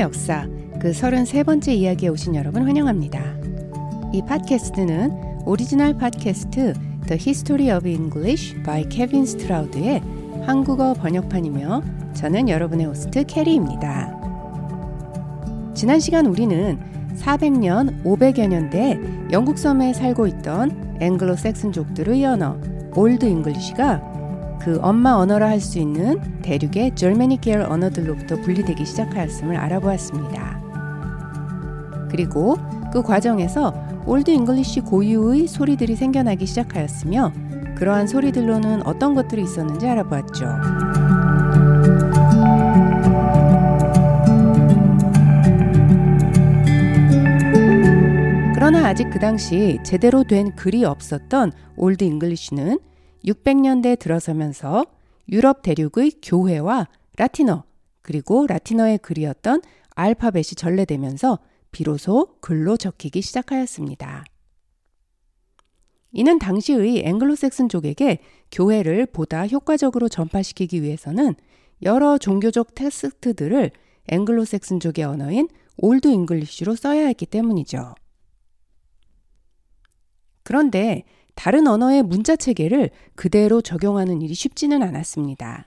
역사 그 33번째 이야기에 오신 여러분 환영합니다. 이 팟캐스트는 오리지널 팟캐스트 The History of English by Kevin Stroud의 한국어 번역판이며 저는 여러분의 호스트 캐리입니다. 지난 시간 우리는 400년, 500여 년대 영국 섬에 살고 있던 앵글로 섹슨족들의 언어 Old English가 그 엄마 언어라 할 수 있는 대륙의 계열 언어들로부터 분리되기 시작하였음을 알아보았습니다. 그리고 그 과정에서 Old English 고유의 소리들이 생겨나기 시작하였으며 그러한 소리들로는 어떤 것들이 있었는지 알아보았죠. 그러나 아직 그 당시 제대로 된 글이 없었던 Old English는 600년대 들어서면서 유럽 대륙의 교회와 라틴어 그리고 라틴어의 글이었던 알파벳이 전래되면서 비로소 글로 적히기 시작하였습니다. 이는 당시의 앵글로색슨족에게 교회를 보다 효과적으로 전파시키기 위해서는 여러 종교적 텍스트들을 앵글로색슨족의 언어인 Old English로 써야 했기 때문이죠. 그런데 다른 언어의 문자 체계를 그대로 적용하는 일이 쉽지는 않았습니다.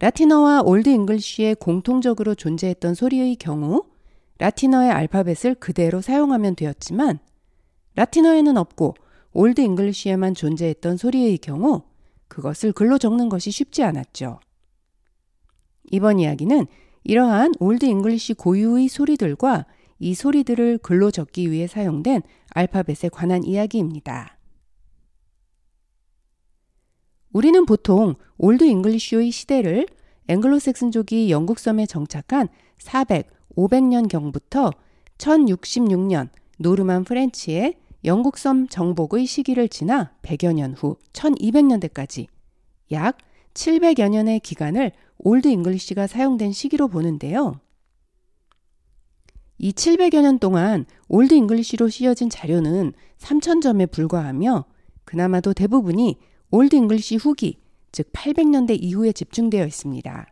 라틴어와 Old English에 공통적으로 존재했던 소리의 경우 라틴어의 알파벳을 그대로 사용하면 되었지만 라틴어에는 없고 Old English에만 존재했던 소리의 경우 그것을 글로 적는 것이 쉽지 않았죠. 이번 이야기는 이러한 Old English 고유의 소리들과 이 소리들을 글로 적기 위해 사용된 알파벳에 관한 이야기입니다. 우리는 보통 Old English의 시대를 앵글로색슨족이 영국 섬에 정착한 400, 500년경부터 1066년 Norman French의 영국 섬 정복의 시기를 지나 100여 년 후 1200년대까지 약 700여 년의 기간을 Old English가 사용된 시기로 보는데요. 이 700여 년 동안 Old English로 씌어진 자료는 3,000점에 불과하며 그나마도 대부분이 Old English 후기, 즉 800년대 이후에 집중되어 있습니다.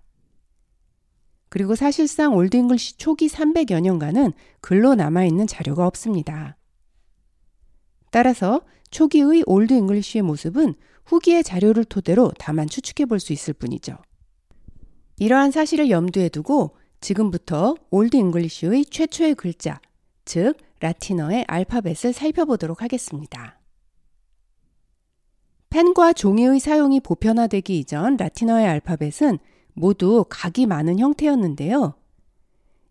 그리고 사실상 Old English 초기 300여 년간은 글로 남아있는 자료가 없습니다. 따라서 초기의 Old English의 모습은 후기의 자료를 토대로 다만 추측해 볼 수 있을 뿐이죠. 이러한 사실을 염두에 두고 지금부터 Old English의 최초의 글자, 즉 라틴어의 알파벳을 살펴보도록 하겠습니다. 펜과 종이의 사용이 보편화되기 이전 라틴어의 알파벳은 모두 각이 많은 형태였는데요.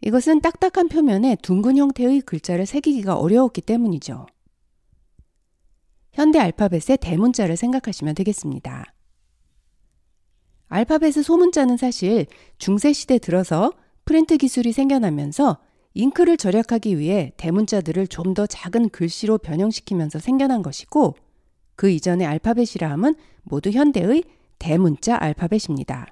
이것은 딱딱한 표면에 둥근 형태의 글자를 새기기가 어려웠기 때문이죠. 현대 알파벳의 대문자를 생각하시면 되겠습니다. 알파벳의 소문자는 사실 중세시대 들어서 프린트 기술이 생겨나면서 잉크를 절약하기 위해 대문자들을 좀 더 작은 글씨로 변형시키면서 생겨난 것이고 그 이전의 알파벳이라 함은 모두 현대의 대문자 알파벳입니다.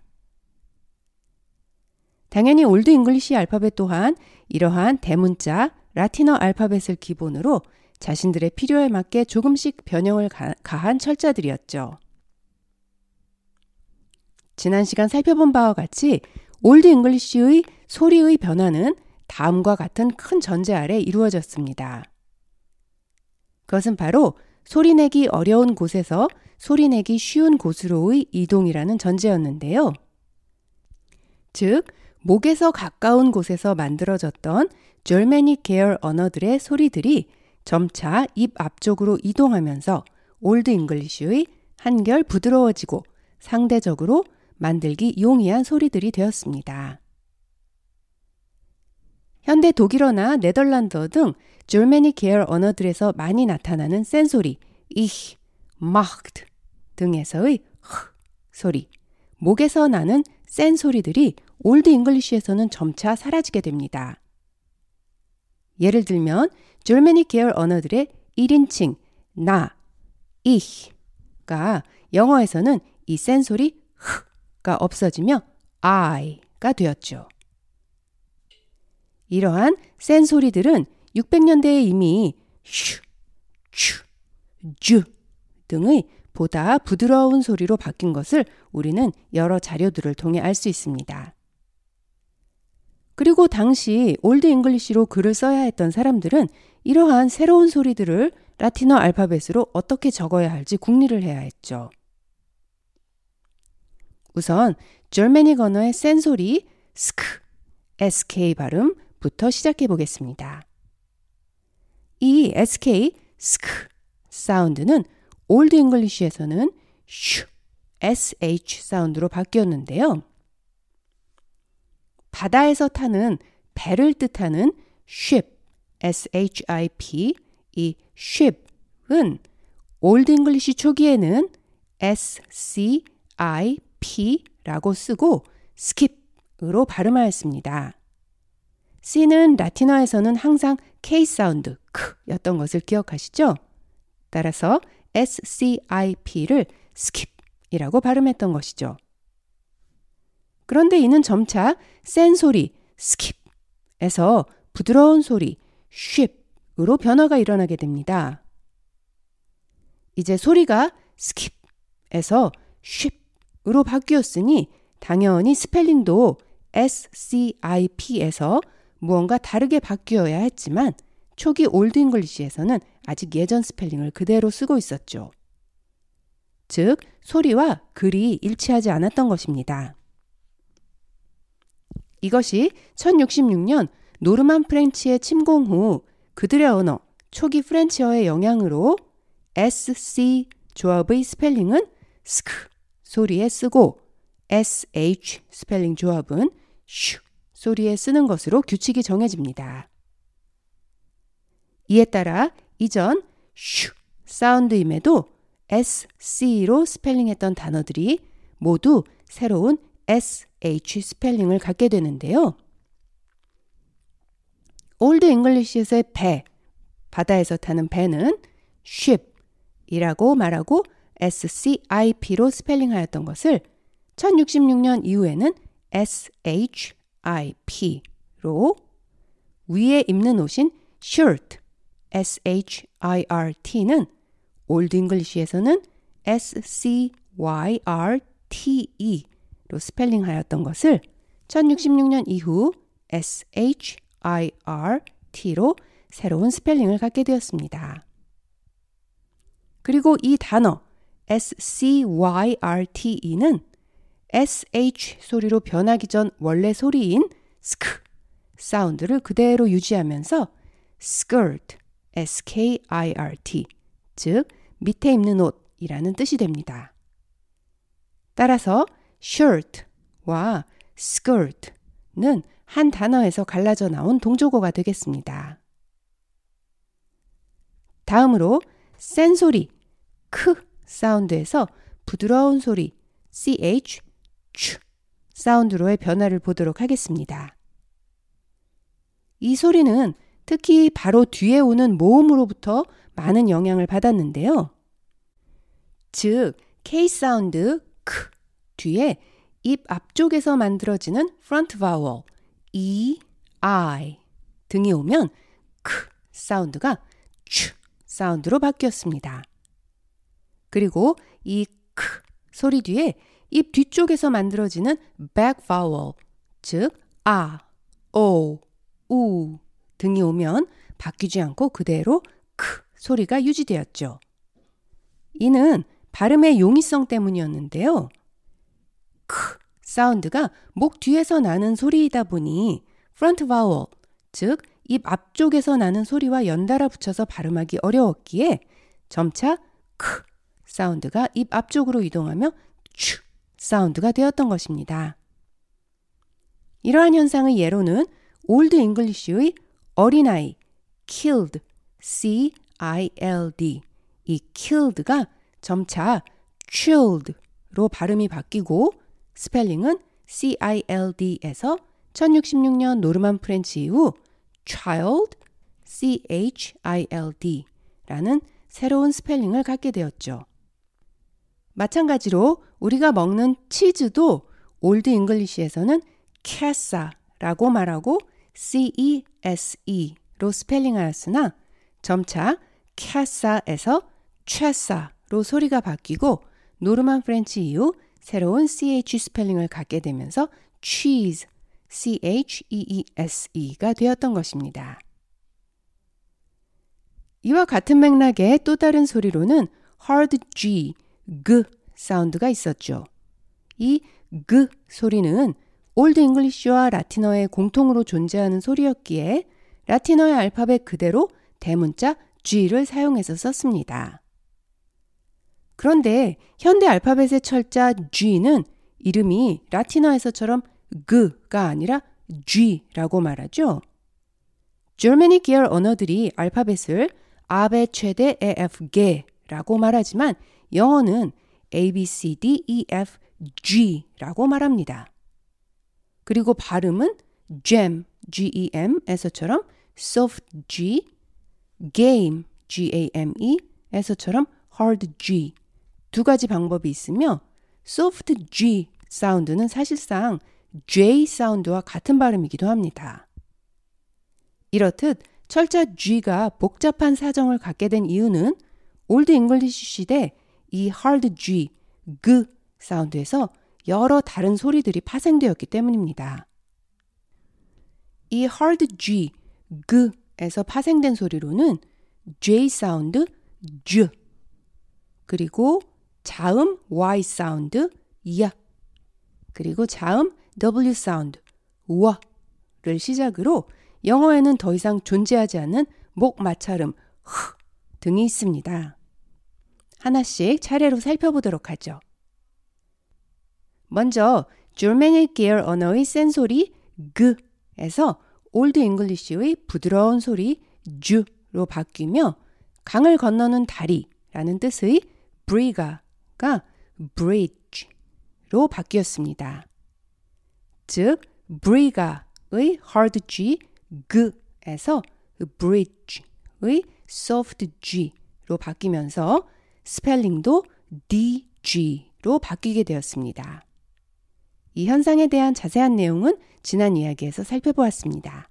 당연히 Old English 알파벳 또한 이러한 대문자 라틴어 알파벳을 기본으로 자신들의 필요에 맞게 조금씩 변형을 가한 철자들이었죠. 지난 시간 살펴본 바와 같이 Old English의 소리의 변화는 다음과 같은 큰 전제 아래 이루어졌습니다. 그것은 바로 소리내기 어려운 곳에서 소리내기 쉬운 곳으로의 이동이라는 전제였는데요. 즉, 목에서 가까운 곳에서 만들어졌던 Germanic 계열 언어들의 소리들이 점차 입 앞쪽으로 이동하면서 Old English의 한결 부드러워지고 상대적으로 만들기 용이한 소리들이 되었습니다. 현대 독일어나 네덜란드어 등 Germanic 계열 언어들에서 많이 나타나는 센 소리, ich, macht 등에서의 흐 소리, 목에서 나는 센 소리들이 Old English에서는 점차 사라지게 됩니다. 예를 들면 줄메니 계열 언어들의 1인칭 나, ich가 영어에서는 이 센 소리 흐 가 없어지며 I가 되었죠. 이러한 센 소리들은 600년대에 이미 슈, 슈, 주 등의 보다 부드러운 소리로 바뀐 것을 우리는 여러 자료들을 통해 알 수 있습니다. 그리고 당시 Old English로 글을 써야 했던 사람들은 이러한 새로운 소리들을 라틴어 알파벳으로 어떻게 적어야 할지 궁리를 해야 했죠. 우선 Germanic 언어의 센 소리 스크, SK 발음부터 시작해 보겠습니다. 이 SK, 스크 사운드는 Old English에서는 슈, SH 사운드로 바뀌었는데요. 바다에서 타는 배를 뜻하는 ship, S-H-I-P, 이 ship은 Old English 초기에는 S-C-I-P 라고 쓰고 skip으로 발음하였습니다. C는 라틴어에서는 항상 K 사운드, 크였던 것을 기억하시죠? 따라서 SCIP를 skip이라고 발음했던 것이죠. 그런데 이는 점차 센 소리 skip에서 부드러운 소리 ship으로 변화가 일어나게 됩니다. 이제 소리가 skip에서 ship 으로 바뀌었으니 당연히 스펠링도 SCIP에서 무언가 다르게 바뀌어야 했지만 초기 Old English에서는 아직 예전 스펠링을 그대로 쓰고 있었죠. 즉, 소리와 글이 일치하지 않았던 것입니다. 이것이 1066년 Norman French의 침공 후 그들의 언어, 초기 French어의 영향으로 SC 조합의 스펠링은 스크 소리에 쓰고 SH 스펠링 조합은 슈 소리에 쓰는 것으로 규칙이 정해집니다. 이에 따라 이전 sh sound임에도 SC로 스펠링했던 단어들이 모두 새로운 SH 스펠링을 갖게 되는데요. Old English에서의 배, 바다에서 타는 배는 ship이라고 말하고 SCIP로 스펠링하였던 것을 1066년 이후에는 SHIP로 위에 입는 옷인 shirt, SHIRT는 Old English에서는 SCYRTE로 스펠링하였던 것을 1066년 이후 SHIRT로 새로운 스펠링을 갖게 되었습니다. 그리고 이 단어 SCYRTE는 SH 소리로 변하기 전 원래 소리인 스크 사운드를 그대로 유지하면서 skirt, S-K-I-R-T, 즉 밑에 입는 옷이라는 뜻이 됩니다. 따라서 shirt와 skirt는 한 단어에서 갈라져 나온 동조어가 되겠습니다. 다음으로 센 소리 크 사운드에서 부드러운 소리 ch ch sound로의 변화를 보도록 하겠습니다. 이 소리는 특히 바로 뒤에 오는 모음으로부터 많은 영향을 받았는데요. 즉, K sound 크 뒤에 입 앞쪽에서 만들어지는 front vowel E, I 등이 오면 크 sound가 ch sound로 바뀌었습니다. 그리고 이 크 소리 뒤에 입 뒤쪽에서 만들어지는 back vowel, 즉 아, 오, 우 등이 오면 바뀌지 않고 그대로 크 소리가 유지되었죠. 이는 발음의 용이성 때문이었는데요. 크 sound가 목 뒤에서 나는 소리이다 보니 front vowel, 즉 입 앞쪽에서 나는 소리와 연달아 붙여서 발음하기 어려웠기에 점차 크 sound가 입 앞쪽으로 이동하며 ch sound가 되었던 것입니다. 이러한 현상의 예로는 Old English의 어린아이 killed, C-I-L-D 이 killed가 점차 child로 발음이 바뀌고 스펠링은 C-I-L-D에서 1066년 Norman French 이후 child, C-H-I-L-D 라는 새로운 스펠링을 갖게 되었죠. 마찬가지로 우리가 먹는 치즈도 Old English에서는 cese라고 말하고 C-E-S-E로 스펠링하였으나 점차 캐사에서 최사로 소리가 바뀌고 Norman French 이후 새로운 CH 스펠링을 갖게 되면서 cheese, cheese가 되었던 것입니다. 이와 같은 맥락의 또 다른 소리로는 hard G, 그 sound가 있었죠. 이 그 소리는 Old English와 라틴어에 공통으로 존재하는 소리였기에 라틴어의 알파벳 그대로 대문자 G를 사용해서 썼습니다. 그런데 현대 알파벳의 철자 G는 이름이 라틴어에서처럼 그가 아니라 G라고 말하죠. 줄메닉 계열 언어들이 알파벳을 아베 최대 AF 게라고 말하지만 영어는 A, B, C, D, E, F, G라고 말합니다. 그리고 발음은 gem, G-E-M에서처럼 soft G, game, G-A-M-E 에서처럼 hard G 두 가지 방법이 있으며 soft G sound는 사실상 J sound와 같은 발음이기도 합니다. 이렇듯 철자 G가 복잡한 사정을 갖게 된 이유는 Old English 시대 이 hard G, 그 sound에서 여러 다른 소리들이 파생되었기 때문입니다. 이 hard G, 그에서 파생된 소리로는 J sound, j, 그리고 자음 Y sound, 야, 그리고 자음 W sound, 와를 시작으로 영어에는 더 이상 존재하지 않는 목 마찰음, 흐 등이 있습니다. 하나씩 차례로 살펴보도록 하죠. 먼저 Germanic 계열 언어의 센 소리 그에서 Old English의 부드러운 소리 j로 바뀌며 강을 건너는 다리라는 뜻의 브리가가 bridge로 바뀌었습니다. 즉 브리가의 hard G 그에서 bridge의 soft G로 바뀌면서 스펠링도 DG로 바뀌게 되었습니다. 이 현상에 대한 자세한 내용은 지난 이야기에서 살펴보았습니다.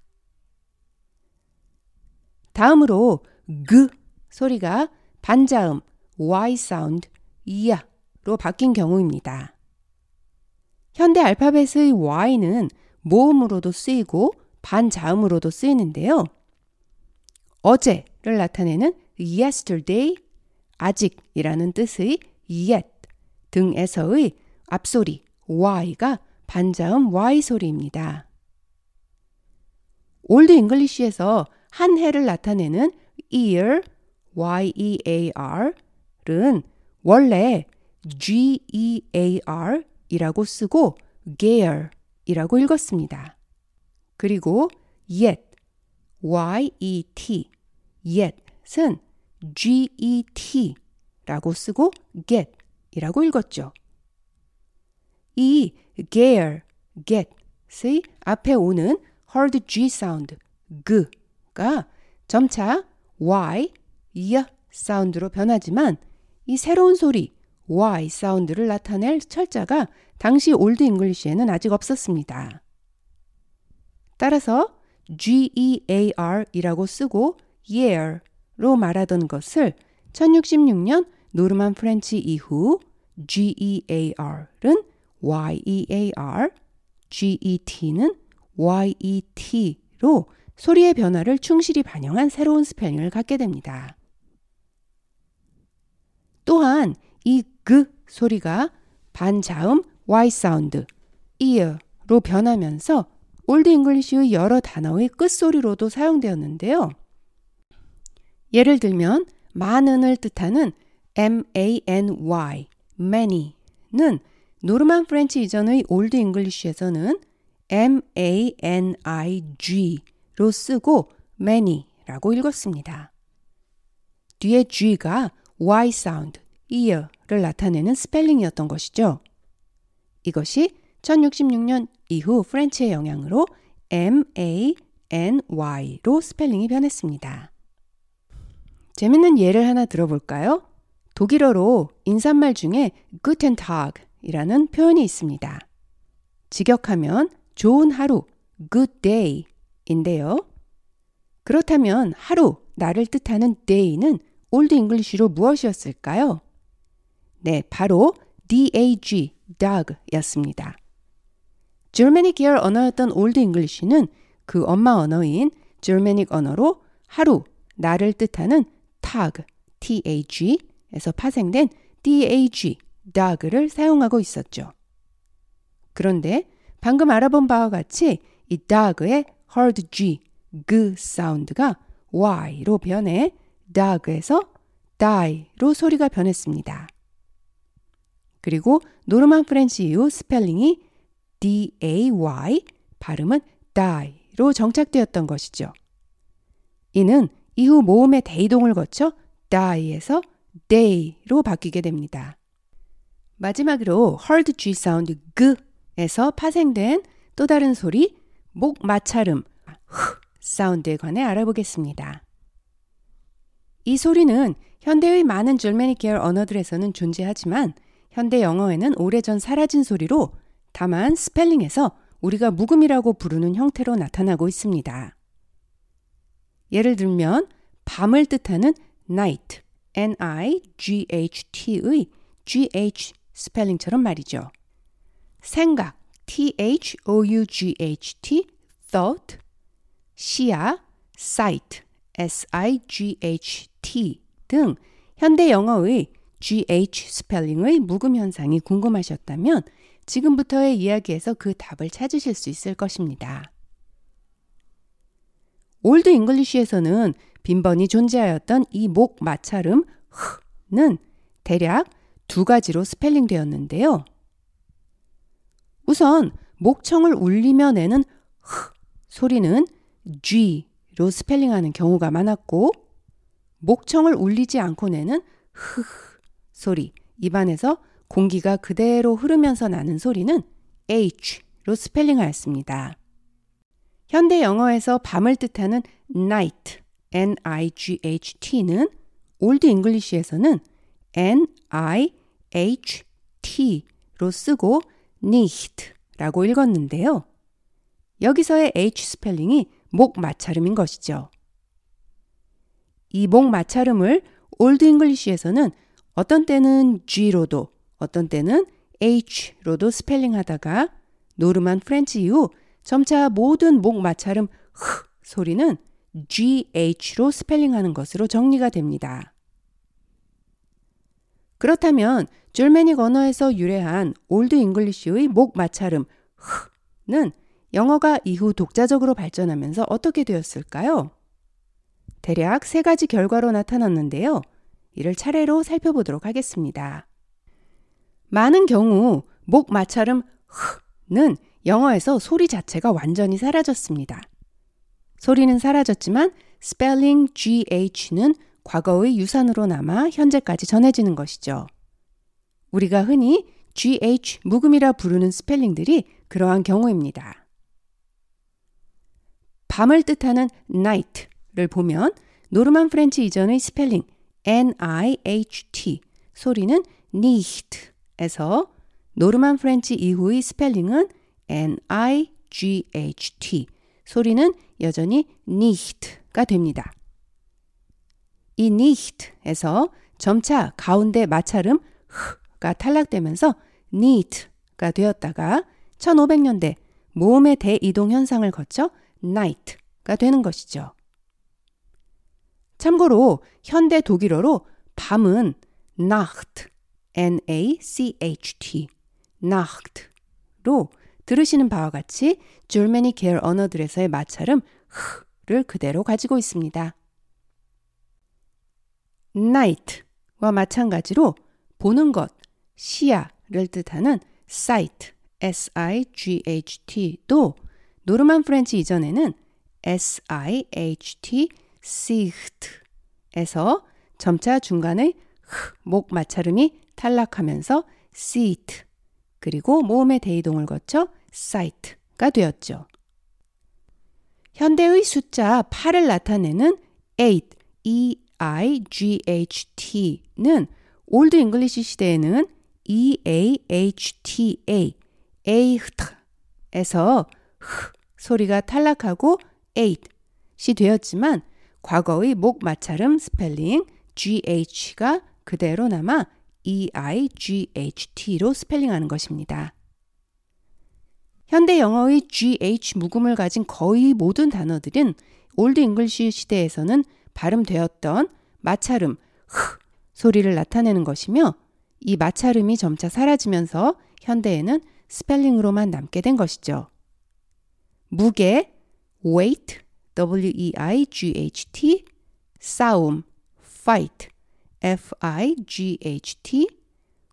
다음으로 그 소리가 반자음 Y 사운드 이야로 바뀐 경우입니다. 현대 알파벳의 Y는 모음으로도 쓰이고 반자음으로도 쓰이는데요. 어제를 나타내는 yesterday, 아직이라는 뜻의 yet 등에서의 앞소리 Y가 반자음 Y 소리입니다. Old English에서 한 해를 나타내는 year, Y-E-A-R은 원래 G-E-A-R 이라고 쓰고 gear 이라고 읽었습니다. 그리고 yet, Y-E-T, yet은 G-E-T 라고 쓰고 get 이라고 읽었죠. 이 gear, get의 앞에 오는 hard G sound, 그가 점차 Y, y sound로 변하지만 이 새로운 소리 Y sound를 나타낼 철자가 당시 Old English에는 아직 없었습니다. 따라서 G-E-A-R이라고 쓰고 year 로 말하던 것을 1066년 Norman French 이후 G-E-A-R은 Y-E-A-R, G-E-T는 Y-E-T로 소리의 변화를 충실히 반영한 새로운 스펠링을 갖게 됩니다. 또한 이 그 소리가 반자음 Y 사운드, ear로 변하면서 Old English의 여러 단어의 끝소리로도 사용되었는데요. 예를 들면 많은을 뜻하는 M-A-N-Y, many는 Norman French 이전의 Old English에서는 M-A-N-I-G로 쓰고 many라고 읽었습니다. 뒤에 G가 Y 사운드, ear를 나타내는 스펠링이었던 것이죠. 이것이 1066년 이후 French의 영향으로 M-A-N-Y로 스펠링이 변했습니다. 재밌는 예를 하나 들어볼까요? 독일어로 인사말 중에 Guten Tag 이라는 표현이 있습니다. 직역하면 좋은 하루, good day 인데요. 그렇다면 하루, 날을 뜻하는 day는 Old English로 무엇이었을까요? 네, 바로 dag, dag 였습니다. Germanic 언어였던 Old English는 그 엄마 언어인 Germanic 언어로 하루, 날을 뜻하는 tag, t-a-g에서 파생된 d-a-g, dag를 사용하고 있었죠. 그런데 방금 알아본 바와 같이 이 dag의 hard g, 그 사운드가 y로 변해 dag에서 die로 소리가 변했습니다. 그리고 Norman French 이후 스펠링이 D-A-Y, 발음은 die로 정착되었던 것이죠. 이는 이후 모음의 대이동을 거쳐 die에서 day로 바뀌게 됩니다. 마지막으로 hard G 사운드 그에서 파생된 또 다른 소리 목 마찰음 흐 사운드에 관해 알아보겠습니다. 이 소리는 현대의 많은 줄메닉 계열 언어들에서는 존재하지만 현대 영어에는 오래전 사라진 소리로 다만 스펠링에서 우리가 묵음이라고 부르는 형태로 나타나고 있습니다. 예를 들면 밤을 뜻하는 night, n-i-g-h-t의 g-h 스펠링처럼 말이죠. 생각, t-h-o-u-g-h-t, thought, 시야, sight, s-i-g-h-t 등 현대 영어의 gh 스펠링의 묵음 현상이 궁금하셨다면 지금부터의 이야기에서 그 답을 찾으실 수 있을 것입니다. Old English에서는 빈번히 존재하였던 이 목 마찰음 흐는 대략 두 가지로 스펠링 되었는데요. 우선 목청을 울리며 내는 흐 소리는 G로 스펠링하는 경우가 많았고 목청을 울리지 않고 내는 흐 소리 입안에서 공기가 그대로 흐르면서 나는 소리는 H로 스펠링하였습니다. 현대 영어에서 밤을 뜻하는 night, n-i-g-h-t는 Old English에서는 n-i-h-t로 쓰고 nicht라고 읽었는데요. 여기서의 h 스펠링이 목 마찰음인 것이죠. 이 목 마찰음을 Old English에서는 어떤 때는 G로도 어떤 때는 H로도 스펠링 하다가 Norman French 이후 점차 모든 목 마찰음 흐 소리는 GH로 스펠링하는 것으로 정리가 됩니다. 그렇다면 Germanic 언어에서 유래한 Old English의 목 마찰음 흐는 영어가 이후 독자적으로 발전하면서 어떻게 되었을까요? 대략 세 가지 결과로 나타났는데요. 이를 차례로 살펴보도록 하겠습니다. 많은 경우 목 마찰음 흐는 영어에서 소리 자체가 완전히 사라졌습니다. 소리는 사라졌지만 스펠링 GH는 과거의 유산으로 남아 현재까지 전해지는 것이죠. 우리가 흔히 GH 묵음이라 부르는 스펠링들이 그러한 경우입니다. 밤을 뜻하는 night를 보면 Norman French 이전의 스펠링 N-I-H-T 소리는 nicht 에서 Norman French 이후의 스펠링은 N-I-G-H-T 소리는 여전히 nicht가 됩니다. 이 nicht에서 점차 가운데 마찰음 h가 탈락되면서 neat가 되었다가 1500년대 모음의 대이동 현상을 거쳐 night가 되는 것이죠. 참고로 현대 독일어로 밤은 nacht, n-a-c-h-t, nacht로 들으시는 바와 같이 줄메니 계열 언어들에서의 마찰음 흐를 그대로 가지고 있습니다. night와 마찬가지로 보는 것, 시야를 뜻하는 sight, s-i-g-h-t도 Norman French 이전에는 s-i-h-t, sicht에서 점차 중간의 흐, 목 마찰음이 탈락하면서 seat, 그리고 모음의 대이동을 거쳐 sight가 되었죠. 현대의 숫자 8을 나타내는 eight, e-i-g-h-t는 Old English 시대에는 e-a-h-t-a, eiht에서 흐 소리가 탈락하고 eight이 되었지만 과거의 목 마찰음 스펠링 gh가 그대로 남아 e-i-g-h-t로 스펠링하는 것입니다. 현대 영어의 GH 묵음을 가진 거의 모든 단어들은 Old English 시대에서는 발음되었던 마찰음 흐 소리를 나타내는 것이며 이 마찰음이 점차 사라지면서 현대에는 스펠링으로만 남게 된 것이죠. 무게 weight W-E-I-G-H-T 싸움 fight F-I-G-H-T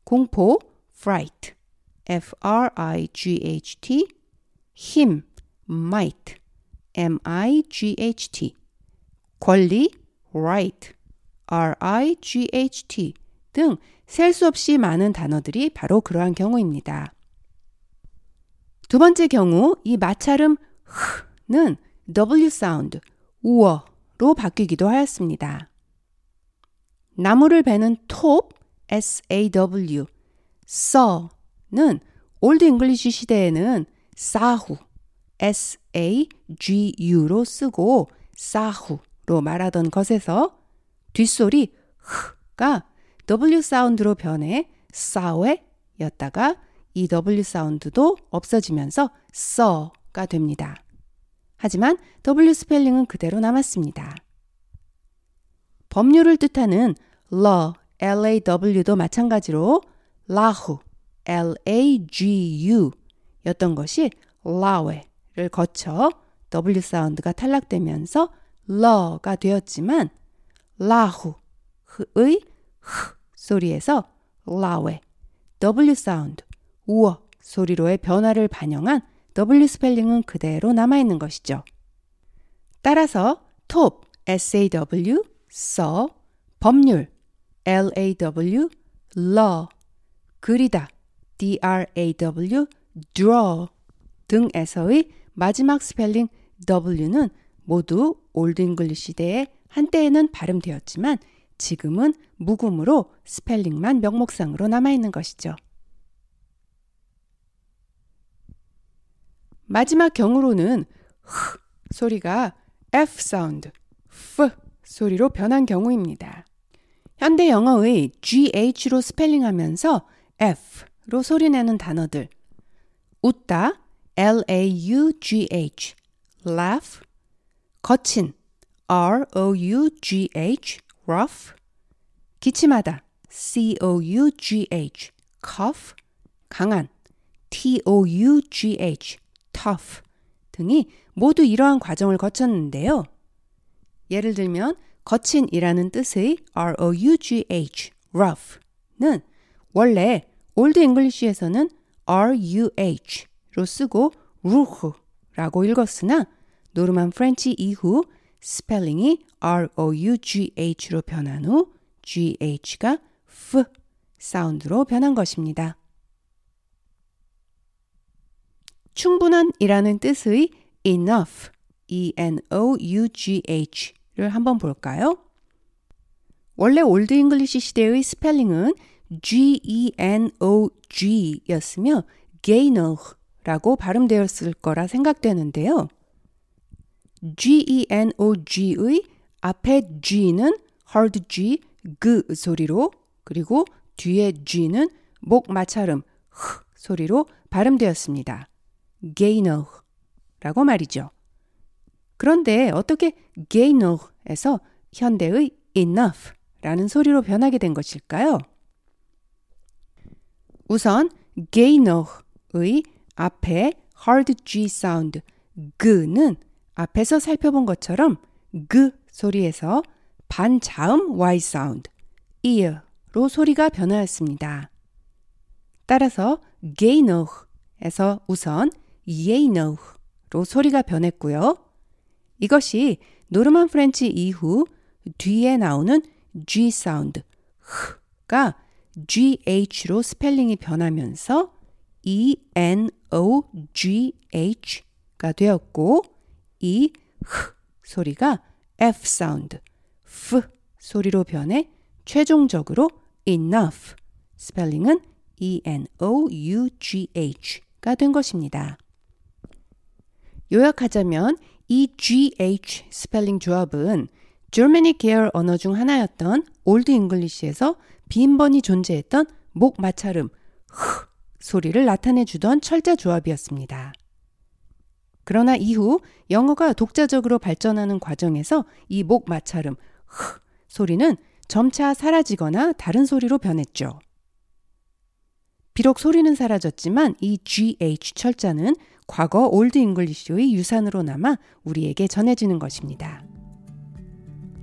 공포 fright F-R-I-G-H-T 힘 might M-I-G-H-T 권리 right R-I-G-H-T 등 셀 수 없이 많은 단어들이 바로 그러한 경우입니다. 두 번째 경우 이 마찰음 흐는 W sound 우어로 바뀌기도 하였습니다. 나무를 베는 톱 SAW saw 는 Old English 시대에는 사후 SAGU로 쓰고 사후로 말하던 것에서 뒷소리 흐가 W 사운드로 변해 사웨였다가 이 W 사운드도 없어지면서 써가 됩니다. 하지만 W 스펠링은 그대로 남았습니다. 법률을 뜻하는 law, L-A-W도 마찬가지로 라후, L-A-G-U 였던 것이 law를 거쳐 W 사운드가 탈락되면서 law가 되었지만 라후의 흐 소리에서 lawe, W 사운드, 우어 소리로의 변화를 반영한 W 스펠링은 그대로 남아있는 것이죠. 따라서 top, SAW, saw, 법률, law, 그리다, DRAW, draw 등에서의 마지막 스펠링 W는 모두 Old English 시대에 한때에는 발음되었지만 지금은 묵음으로 스펠링만 명목상으로 남아있는 것이죠. 마지막 경우로는 흐 소리가 F 사운드, F 소리로 변한 경우입니다. 현대 영어의 GH로 스펠링하면서 F 로 소리내는 단어들 웃다 L-A-U-G-H laugh 거친 R-O-U-G-H rough 기침하다 C-O-U-G-H cough 강한 T-O-U-G-H tough 등이 모두 이러한 과정을 거쳤는데요. 예를 들면 거친이라는 뜻의 rough, rough는 원래 Old English에서는 ruh로 쓰고 ruh라고 읽었으나 Norman French 이후 스펠링이 rough로 변한 후 gh가 f sound로 변한 것입니다. 충분한이라는 뜻의 enough, e-n-o-u-g-h를 한번 볼까요? 원래 Old English 시대의 스펠링은 G-E-N-O-G 였으며 gainog라고 발음되었을 거라 생각되는데요. G-E-N-O-G의 앞에 G는 hard G, 그 소리로 그리고 뒤에 G는 목 마찰음 흐 소리로 발음되었습니다. gainer라고 말이죠. 그런데 어떻게 gainer에서 현대의 enough라는 소리로 변하게 된 것일까요? 우선 gainer의 앞에 hard G 사운드 그는 앞에서 살펴본 것처럼 그 소리에서 반자음 Y 사운드 ear로 소리가 변하였습니다. 따라서 gainer에서 우선 예이너로 소리가 변했고요. 이것이 노르만 프렌치 이후 뒤에 나오는 G 사운드 흐가 GH로 스펠링이 변하면서 E-N-O-G-H가 되었고 이 흐 소리가 F sound F 소리로 변해 최종적으로 enough 스펠링은 E-N-O-U-G-H가 된 것입니다. 요약하자면 이 GH 스펠링 조합은 Germanic 계열 언어 중 하나였던 Old English에서 빈번히 존재했던 목 마찰음 흐 소리를 나타내 주던 철자 조합이었습니다. 그러나 이후 영어가 독자적으로 발전하는 과정에서 이 목 마찰음 흐 소리는 점차 사라지거나 다른 소리로 변했죠. 비록 소리는 사라졌지만 이 GH 철자는 과거 Old English의 유산으로 남아 우리에게 전해지는 것입니다.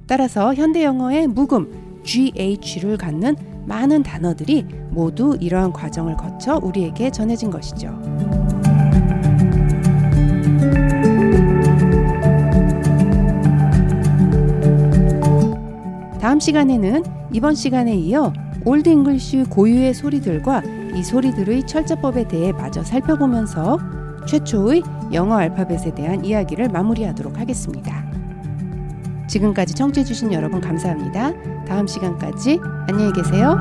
따라서 현대 영어의 묵음 GH를 갖는 많은 단어들이 모두 이러한 과정을 거쳐 우리에게 전해진 것이죠. 다음 시간에는 이번 시간에 이어 Old English 고유의 소리들과 이 소리들의 철자법에 대해 마저 살펴보면서 최초의 영어 알파벳에 대한 이야기를 마무리하도록 하겠습니다. 지금까지 청취해주신 여러분 감사합니다. 다음 시간까지 안녕히 계세요.